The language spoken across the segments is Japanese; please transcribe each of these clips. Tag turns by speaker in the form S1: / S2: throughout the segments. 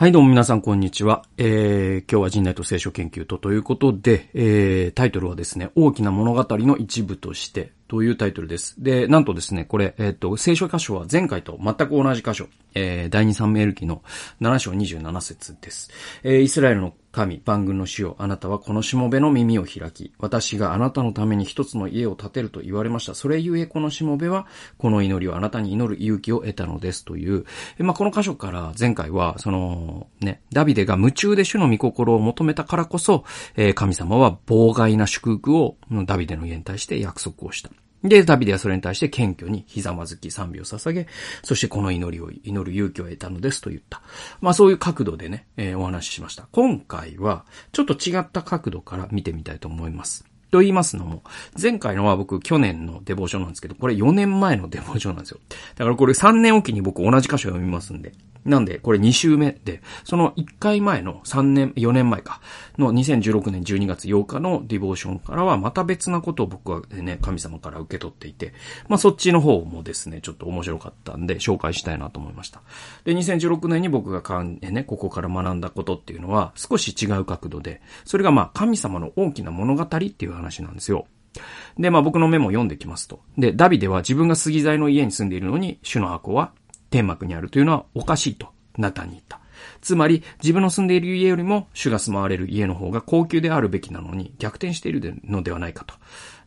S1: はい、どうも皆さん、こんにちは。えー、今日は人内と聖書研究とということで、えー、タイトルはですね、大きな物語の一部として、というタイトルです。で、なんとですね、これ、えっ、ー、と、聖書箇所は前回と全く同じ箇所、えー、第二三メール記の7章27節です。えー、イスラエルの神、万軍の主よ、あなたはこのしもべの耳を開き、私があなたのために一つの家を建てると言われました。それゆえこのしもべは、この祈りをあなたに祈る勇気を得たのですという、まあ、この箇所から前回は、その、ね、ダビデが夢中で主の御心を求めたからこそ、えー、神様は妨害な祝福をダビデの家に対して約束をした。で、ダビデはそれに対して謙虚にひざまずき賛美を捧げ、そしてこの祈りを祈る勇気を得たのですと言った。まあそういう角度でね、えー、お話ししました。今回は、ちょっと違った角度から見てみたいと思います。と言いますのも、前回のは僕去年のデボーションなんですけど、これ4年前のデボーションなんですよ。だからこれ3年おきに僕同じ箇所読みますんで。なんで、これ2週目で、その1回前の3年、4年前か、の2016年12月8日のディボーションからはまた別なことを僕はね、神様から受け取っていて、まあそっちの方もですね、ちょっと面白かったんで紹介したいなと思いました。で、2016年に僕がかん、ね、ここから学んだことっていうのは少し違う角度で、それがまあ神様の大きな物語っていう話なんですよ。で、まあ僕のメモを読んできますと。で、ダビデは自分が杉材の家に住んでいるのに、主の箱は天幕にあるというのはおかしいと、ナタンに言った。つまり、自分の住んでいる家よりも主が住まわれる家の方が高級であるべきなのに逆転しているのではないかと。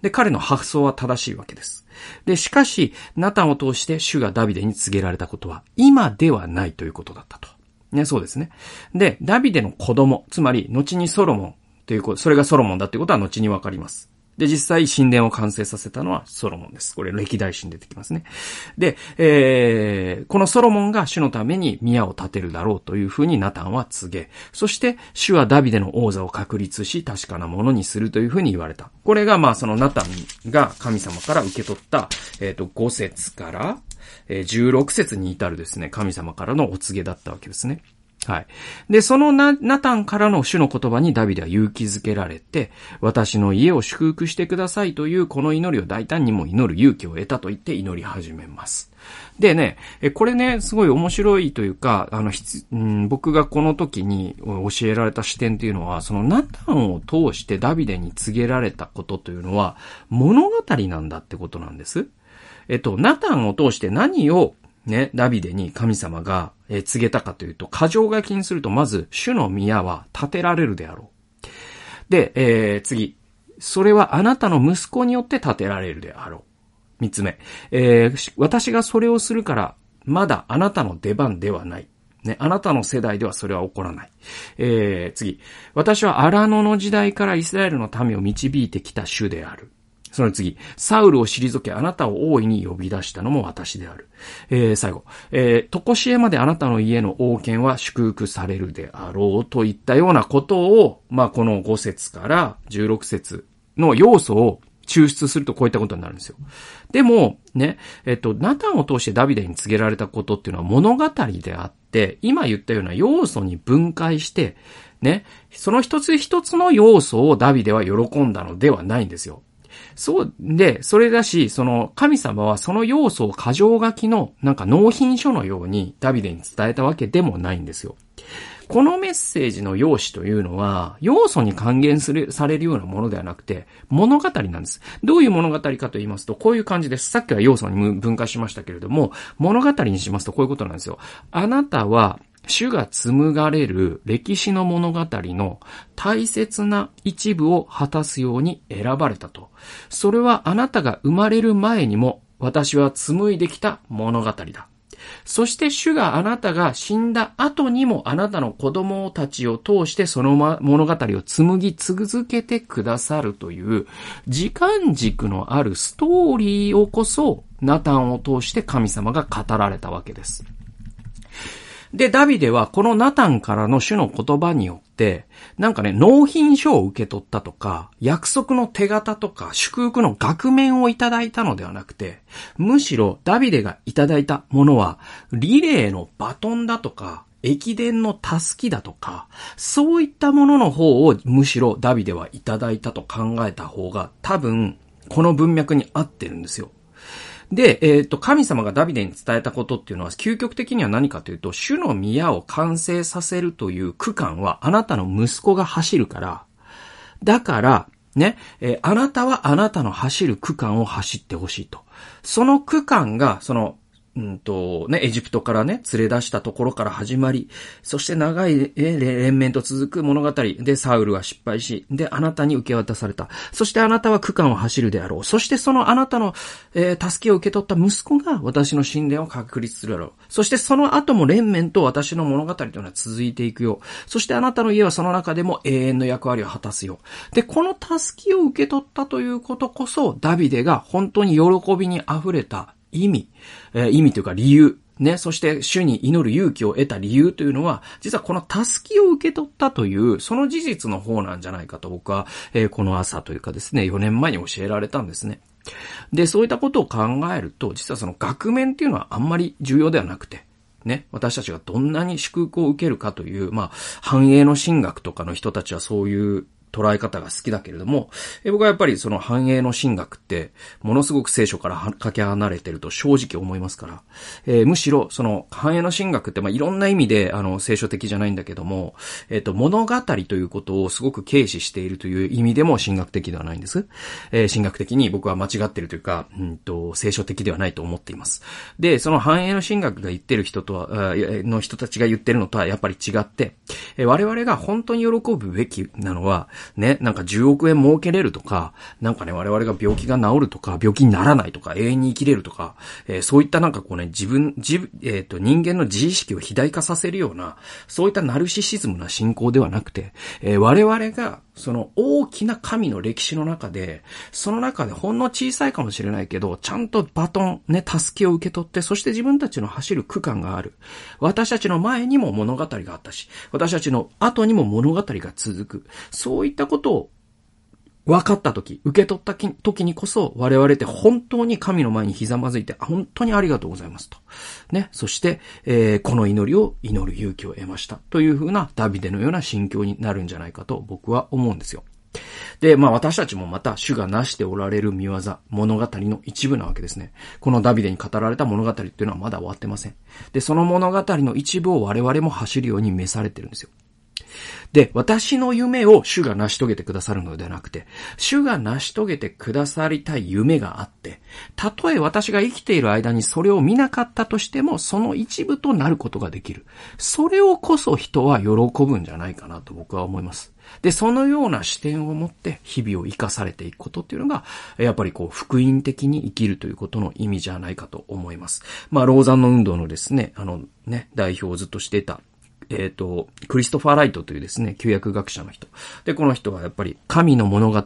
S1: で、彼の発想は正しいわけです。で、しかし、ナタンを通して主がダビデに告げられたことは、今ではないということだったと。ね、そうですね。で、ダビデの子供、つまり、後にソロモンということ、それがソロモンだということは後にわかります。で、実際神殿を完成させたのはソロモンです。これ歴代史に出てきますね。で、えー、このソロモンが主のために宮を建てるだろうというふうにナタンは告げ、そして主はダビデの王座を確立し確かなものにするというふうに言われた。これがまあそのナタンが神様から受け取った、えっ、ー、と、5節から、えー、16節に至るですね、神様からのお告げだったわけですね。はい。で、そのナナタンからの主の言葉にダビデは勇気づけられて、私の家を祝福してくださいというこの祈りを大胆にも祈る勇気を得たと言って祈り始めます。でね、これね、すごい面白いというか、あの、うん、僕がこの時に教えられた視点っていうのは、そのナタンを通してダビデに告げられたことというのは、物語なんだってことなんです。えっと、ナタンを通して何をね、ダビデに神様が、告げたかというと、過剰書きにすると、まず、主の宮は建てられるであろう。で、えー、次。それはあなたの息子によって建てられるであろう。三つ目。えー、私がそれをするから、まだあなたの出番ではない。ね、あなたの世代ではそれは起こらない。えー、次。私は荒野の時代からイスラエルの民を導いてきた主である。その次、サウルを退けあなたを大いに呼び出したのも私である。えー、最後、えー、とこしえまであなたの家の王権は祝福されるであろうといったようなことを、まあ、この5節から16節の要素を抽出するとこういったことになるんですよ。でも、ね、えっと、ナタンを通してダビデに告げられたことっていうのは物語であって、今言ったような要素に分解して、ね、その一つ一つの要素をダビデは喜んだのではないんですよ。そうで、それだし、その神様はその要素を過剰書きのなんか納品書のようにダビデに伝えたわけでもないんですよ。このメッセージの用紙というのは、要素に還元する、されるようなものではなくて、物語なんです。どういう物語かと言いますと、こういう感じです。さっきは要素に分解しましたけれども、物語にしますとこういうことなんですよ。あなたは、主が紡がれる歴史の物語の大切な一部を果たすように選ばれたと。それはあなたが生まれる前にも私は紡いできた物語だ。そして主があなたが死んだ後にもあなたの子供たちを通してその物語を紡ぎ続けてくださるという時間軸のあるストーリーをこそナタンを通して神様が語られたわけです。で、ダビデはこのナタンからの主の言葉によって、なんかね、納品書を受け取ったとか、約束の手形とか、祝福の額面をいただいたのではなくて、むしろダビデがいただいたものは、リレーのバトンだとか、駅伝のタスキだとか、そういったものの方をむしろダビデはいただいたと考えた方が多分、この文脈に合ってるんですよ。で、えっ、と、神様がダビデに伝えたことっていうのは、究極的には何かというと、主の宮を完成させるという区間は、あなたの息子が走るから、だから、ね、えー、あなたはあなたの走る区間を走ってほしいと。その区間が、その、うんと、ね、エジプトからね、連れ出したところから始まり、そして長い、連綿と続く物語で、サウルは失敗し、で、あなたに受け渡された。そしてあなたは区間を走るであろう。そしてそのあなたの、えー、助けを受け取った息子が私の神殿を確立するだろう。そしてその後も連綿と私の物語というのは続いていくよ。そしてあなたの家はその中でも永遠の役割を果たすよ。で、この助けを受け取ったということこそ、ダビデが本当に喜びに溢れた意味、えー、意味というか理由、ね、そして主に祈る勇気を得た理由というのは、実はこの助けを受け取ったという、その事実の方なんじゃないかと僕は、えー、この朝というかですね、4年前に教えられたんですね。で、そういったことを考えると、実はその額面っていうのはあんまり重要ではなくて、ね、私たちがどんなに祝福を受けるかという、まあ、繁栄の神学とかの人たちはそういう捉え方が好きだけれども、え僕はやっぱりその繁栄の神学って、ものすごく聖書からかけ離れてると正直思いますから、えー、むしろその繁栄の神学って、まあ、いろんな意味で、あの、聖書的じゃないんだけども、えっ、ー、と、物語ということをすごく軽視しているという意味でも神学的ではないんです。えー、神学的に僕は間違ってるというか、うんと、聖書的ではないと思っています。で、その繁栄の神学が言ってる人とは、の人たちが言ってるのとはやっぱり違って、え我々が本当に喜ぶべきなのは、ね、なんか10億円儲けれるとか、なんかね、我々が病気が治るとか、病気にならないとか、永遠に生きれるとか、えー、そういったなんかこうね、自分、自、えっ、ー、と、人間の自意識を肥大化させるような、そういったナルシシズムな信仰ではなくて、えー、我々が、その大きな神の歴史の中で、その中でほんの小さいかもしれないけど、ちゃんとバトン、ね、助けを受け取って、そして自分たちの走る区間がある。私たちの前にも物語があったし、私たちの後にも物語が続く。そういったことを分かった時、受け取った時にこそ、我々って本当に神の前にひざまずいて、本当にありがとうございますと。ね。そして、えー、この祈りを祈る勇気を得ました。というふうなダビデのような心境になるんじゃないかと僕は思うんですよ。で、まあ私たちもまた主がなしておられる見業、物語の一部なわけですね。このダビデに語られた物語っていうのはまだ終わってません。で、その物語の一部を我々も走るように召されてるんですよ。で、私の夢を主が成し遂げてくださるのではなくて、主が成し遂げてくださりたい夢があって、たとえ私が生きている間にそれを見なかったとしても、その一部となることができる。それをこそ人は喜ぶんじゃないかなと僕は思います。で、そのような視点を持って日々を生かされていくことっていうのが、やっぱりこう、福音的に生きるということの意味じゃないかと思います。まあ、ローザンの運動のですね、あのね、代表をずっとしていたえっ、ー、と、クリストファー・ライトというですね、旧約学者の人。で、この人はやっぱり神の物語、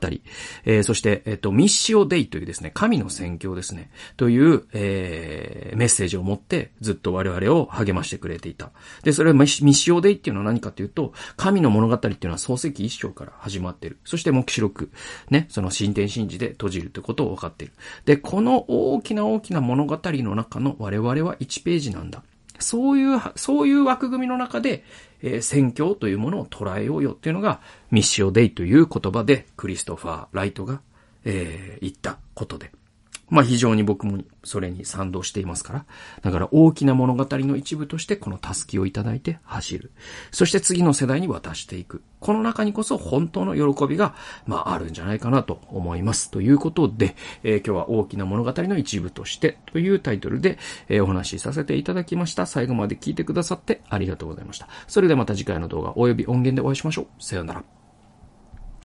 S1: えー、そして、えっ、ー、と、ミッシオ・デイというですね、神の宣教ですね、という、えー、メッセージを持ってずっと我々を励ましてくれていた。で、それはミッシオ・デイっていうのは何かというと、神の物語っていうのは創世記一章から始まってる。そして目視録、ね、その新天神事で閉じるということを分かっている。で、この大きな大きな物語の中の我々は1ページなんだ。そういう、そういう枠組みの中で、えー、宣教というものを捉えようよっていうのが、ミッシオデイという言葉で、クリストファー・ライトが、えー、言ったことで。まあ非常に僕もそれに賛同していますから。だから大きな物語の一部としてこの助けをいただいて走る。そして次の世代に渡していく。この中にこそ本当の喜びが、まああるんじゃないかなと思います。ということで、えー、今日は大きな物語の一部としてというタイトルで、えー、お話しさせていただきました。最後まで聞いてくださってありがとうございました。それではまた次回の動画及び音源でお会いしましょう。さようなら。